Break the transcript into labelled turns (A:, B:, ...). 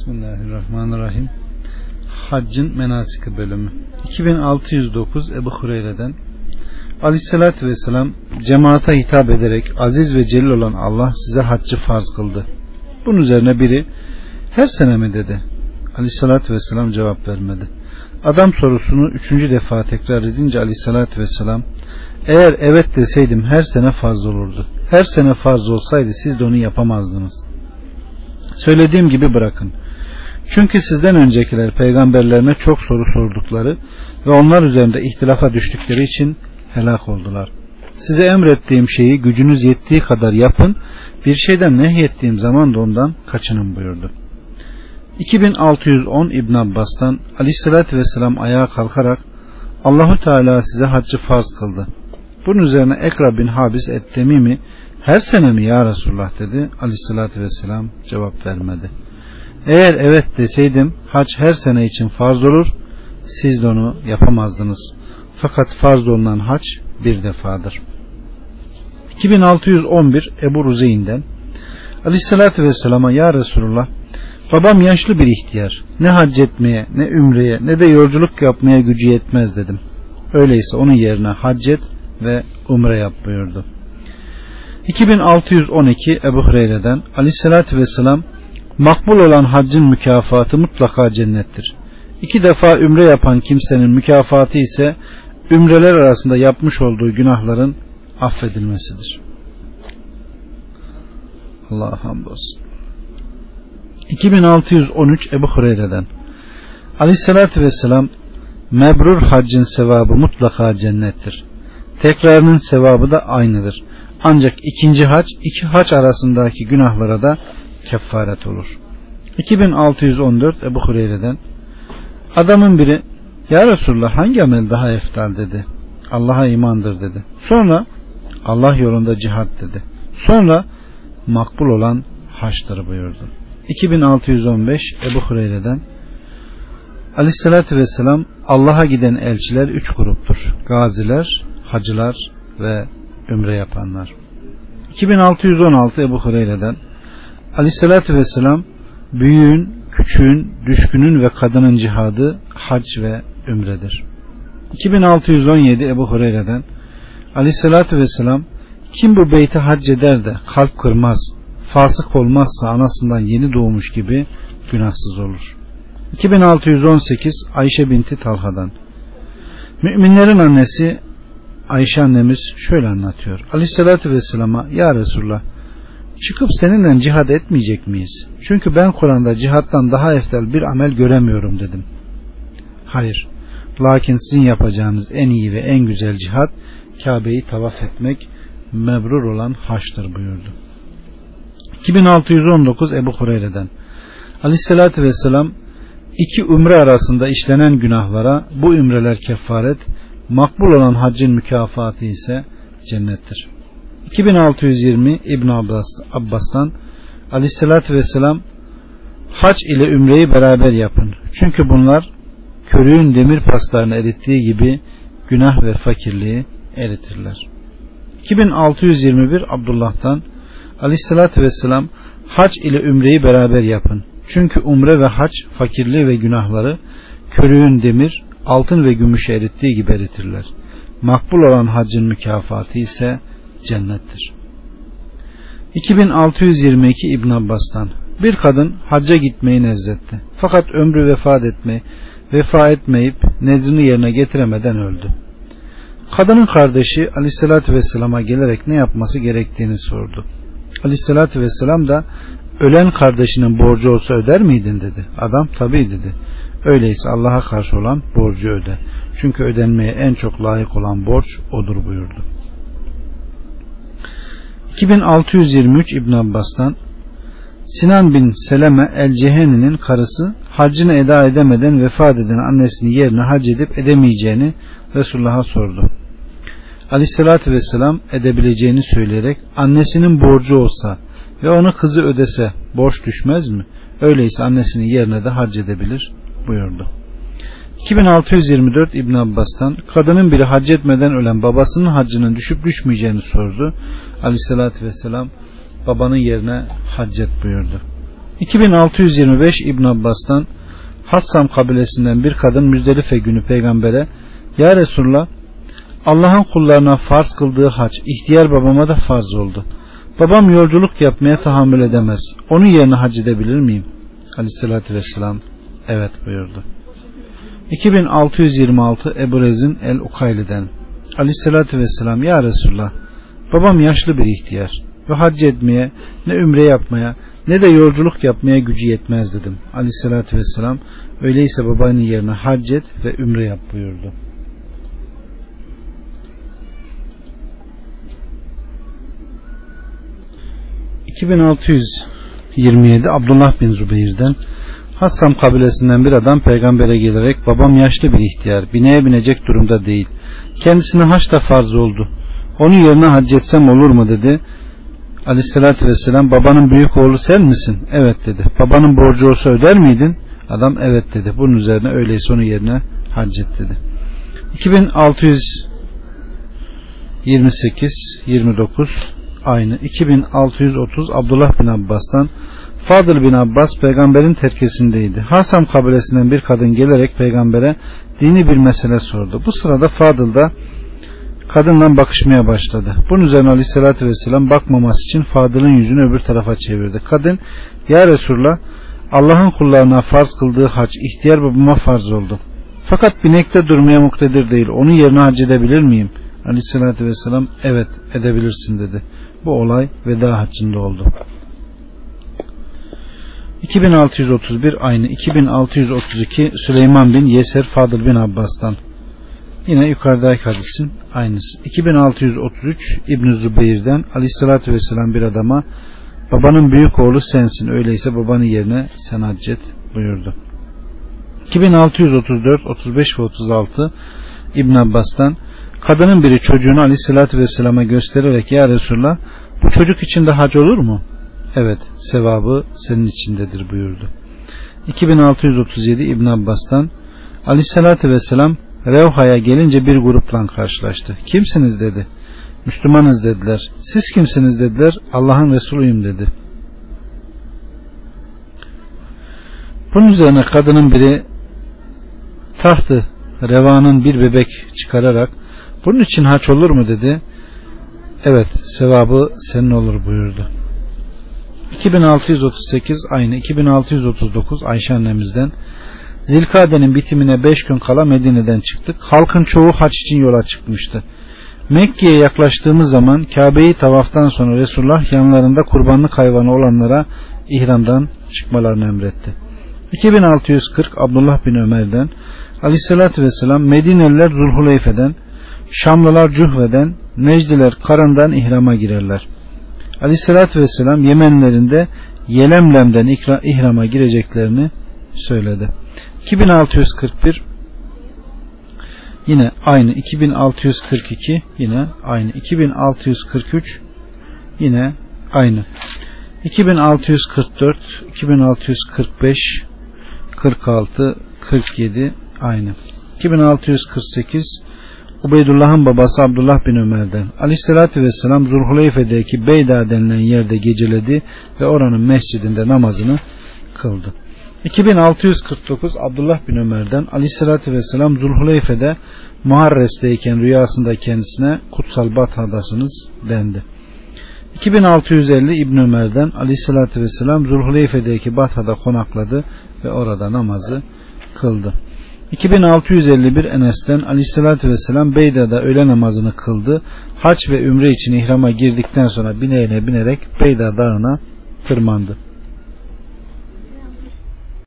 A: Bismillahirrahmanirrahim. Haccın menasiki bölümü. 2609 Ebu Hureyre'den Aleyhissalatü Vesselam cemaate hitap ederek aziz ve celil olan Allah size haccı farz kıldı. Bunun üzerine biri her sene mi dedi. Aleyhissalatü Vesselam cevap vermedi. Adam sorusunu üçüncü defa tekrar edince Aleyhissalatü Vesselam eğer evet deseydim her sene farz olurdu. Her sene farz olsaydı siz de onu yapamazdınız. Söylediğim gibi bırakın. Çünkü sizden öncekiler peygamberlerine çok soru sordukları ve onlar üzerinde ihtilafa düştükleri için helak oldular. Size emrettiğim şeyi gücünüz yettiği kadar yapın, bir şeyden nehyettiğim zaman da ondan kaçının buyurdu. 2610 İbn Abbas'tan Aleyhisselatü Vesselam ayağa kalkarak Allahu Teala size haccı farz kıldı. Bunun üzerine Ekra bin Habis Ettemimi her sene mi ya Resulullah dedi. Aleyhissalatü vesselam cevap vermedi. Eğer evet deseydim hac her sene için farz olur. Siz de onu yapamazdınız. Fakat farz olunan hac bir defadır. 2611 Ebu Ruzeyn'den Aleyhissalatü vesselama ya Resulullah babam yaşlı bir ihtiyar. Ne hac etmeye ne ümreye ne de yolculuk yapmaya gücü yetmez dedim. Öyleyse onun yerine hac et ve umre yap buyurdu. 2612 Ebu Hureyre'den Aleyhisselatü Vesselam makbul olan haccın mükafatı mutlaka cennettir. İki defa ümre yapan kimsenin mükafatı ise ümreler arasında yapmış olduğu günahların affedilmesidir. Allah'a hamdolsun. 2613 Ebu Hureyre'den Aleyhisselatü Vesselam mebrur haccın sevabı mutlaka cennettir. Tekrarının sevabı da aynıdır. Ancak ikinci hac iki hac arasındaki günahlara da kefaret olur. 2614 Ebu Hureyre'den adamın biri Ya Resulullah hangi amel daha eftal dedi. Allah'a imandır dedi. Sonra Allah yolunda cihat dedi. Sonra makbul olan haçtır buyurdu. 2615 Ebu Hureyre'den Aleyhissalatü Vesselam Allah'a giden elçiler üç gruptur. Gaziler, hacılar ve ümre yapanlar. 2616 Ebu Hureyre'den Aleyhissalatü Vesselam büyüğün, küçüğün, düşkünün ve kadının cihadı hac ve ümredir. 2617 Ebu Hureyre'den Aleyhissalatü Vesselam kim bu beyti hac eder de kalp kırmaz, fasık olmazsa anasından yeni doğmuş gibi günahsız olur. 2618 Ayşe binti Talha'dan Müminlerin annesi Ayşe annemiz şöyle anlatıyor. Aleyhissalatü vesselama ya Resulullah çıkıp seninle cihad etmeyecek miyiz? Çünkü ben Kur'an'da cihattan daha eftel bir amel göremiyorum dedim. Hayır. Lakin sizin yapacağınız en iyi ve en güzel cihat Kabe'yi tavaf etmek mebrur olan haçtır buyurdu. 2619 Ebu Hureyre'den Aleyhissalatü vesselam iki umre arasında işlenen günahlara bu ümreler kefaret makbul olan haccın mükafatı ise cennettir. 2620 İbn Abbas, Abbas'tan Aleyhisselatü Vesselam hac ile ümreyi beraber yapın. Çünkü bunlar körüğün demir paslarını erittiği gibi günah ve fakirliği eritirler. 2621 Abdullah'tan Aleyhisselatü Vesselam hac ile ümreyi beraber yapın. Çünkü umre ve hac fakirliği ve günahları körüğün demir, altın ve gümüşü erittiği gibi eritirler. Makbul olan haccın mükafatı ise cennettir. 2622 İbn Abbas'tan bir kadın hacca gitmeyi nezretti. Fakat ömrü vefat etme, vefa etmeyip nedrini yerine getiremeden öldü. Kadının kardeşi Aleyhisselatü Vesselam'a gelerek ne yapması gerektiğini sordu. Aleyhisselatü Vesselam da ölen kardeşinin borcu olsa öder miydin dedi. Adam tabi dedi. Öyleyse Allah'a karşı olan borcu öde. Çünkü ödenmeye en çok layık olan borç odur buyurdu. 2623 İbn Abbas'tan Sinan bin Seleme el Ceheni'nin karısı haccını eda edemeden vefat eden annesini yerine hac edip edemeyeceğini Resulullah'a sordu. Aleyhissalatü vesselam edebileceğini söyleyerek annesinin borcu olsa ve onu kızı ödese borç düşmez mi? Öyleyse annesinin yerine de hac edebilir buyurdu. 2624 İbn Abbas'tan kadının biri hac etmeden ölen babasının haccının düşüp düşmeyeceğini sordu. Aleyhissalatü vesselam babanın yerine haccet buyurdu. 2625 İbn Abbas'tan Hassam kabilesinden bir kadın Müzdelife günü peygambere Ya Resulullah Allah'ın kullarına farz kıldığı hac ihtiyar babama da farz oldu. Babam yolculuk yapmaya tahammül edemez. Onun yerine hac edebilir miyim? Aleyhissalatü vesselam evet buyurdu. 2626 Ebu Rezin el-Ukayli'den Aleyhissalatü vesselam Ya Resulullah babam yaşlı bir ihtiyar ve hac etmeye ne ümre yapmaya ne de yolculuk yapmaya gücü yetmez dedim. Aleyhissalatü vesselam öyleyse babanın yerine hac et ve ümre yap buyurdu. 2627 Abdullah bin Zübeyir'den Hassam kabilesinden bir adam peygambere gelerek babam yaşlı bir ihtiyar bineye binecek durumda değil. Kendisine haç da farz oldu. Onun yerine hac etsem olur mu dedi. Aleyhissalatü vesselam babanın büyük oğlu sen misin? Evet dedi. Babanın borcu olsa öder miydin? Adam evet dedi. Bunun üzerine öyleyse onun yerine hac et dedi. 2628 29 aynı 2630 Abdullah bin Abbas'tan Fadıl bin Abbas peygamberin terkesindeydi. Hasam kabilesinden bir kadın gelerek peygambere dini bir mesele sordu. Bu sırada Fadıl da kadınla bakışmaya başladı. Bunun üzerine aleyhissalatü vesselam bakmaması için Fadıl'ın yüzünü öbür tarafa çevirdi. Kadın ya Resulullah Allah'ın kullarına farz kıldığı hac ihtiyar babama farz oldu. Fakat binekte durmaya muktedir değil. Onun yerine hac edebilir miyim? Aleyhissalatü vesselam evet edebilirsin dedi. Bu olay veda haccında oldu. 2631 aynı 2632 Süleyman bin Yeser Fadıl bin Abbas'tan. Yine yukarıdaki hadisin aynısı. 2633 İbn Zübeyir'den aleyhissalatü vesselam bir adama babanın büyük oğlu sensin öyleyse babanın yerine sen haccet buyurdu. 2634 35 ve 36 İbn Abbas'tan kadının biri çocuğunu aleyhissalatü vesselama göstererek ya Resulullah bu çocuk için de hac olur mu? Evet sevabı senin içindedir buyurdu. 2637 İbn Abbas'tan aleyhissalatü vesselam Revha'ya gelince bir grupla karşılaştı. Kimsiniz dedi. Müslümanız dediler. Siz kimsiniz dediler. Allah'ın Resulüyüm dedi. Bunun üzerine kadının biri tahtı revanın bir bebek çıkararak bunun için haç olur mu dedi. Evet sevabı senin olur buyurdu. 2638 aynı 2639 Ayşe annemizden Zilkade'nin bitimine 5 gün kala Medine'den çıktık. Halkın çoğu haç için yola çıkmıştı. Mekke'ye yaklaştığımız zaman Kabe'yi tavaftan sonra Resulullah yanlarında kurbanlık hayvanı olanlara ihramdan çıkmalarını emretti. 2640 Abdullah bin Ömer'den Aleyhisselatü Vesselam Medineliler Zulhuleyfe'den Şamlılar Cühve'den Necdiler Karan'dan ihrama girerler. Aleyhisselatü Vesselam Yemenlerinde Yelemlem'den ihrama gireceklerini söyledi. 2641 yine aynı. 2642 yine aynı. 2643 yine aynı. 2644 2645 46 47 aynı. 2648 Ubeydullah'ın babası Abdullah bin Ömer'den Aleyhisselatü Vesselam Zulhuleyfe'deki Beyda denilen yerde geceledi ve oranın mescidinde namazını kıldı. 2649 Abdullah bin Ömer'den Aleyhisselatü Vesselam Zulhuleyfe'de Muharres'teyken rüyasında kendisine kutsal Bat adasınız dendi. 2650 İbn Ömer'den Aleyhisselatü Vesselam Zulhuleyfe'deki Batha'da konakladı ve orada namazı kıldı. 2651 Enes'ten Aleyhisselatü Vesselam Beyda'da öğle namazını kıldı. Haç ve ümre için ihrama girdikten sonra bineğine binerek Beyda dağına tırmandı.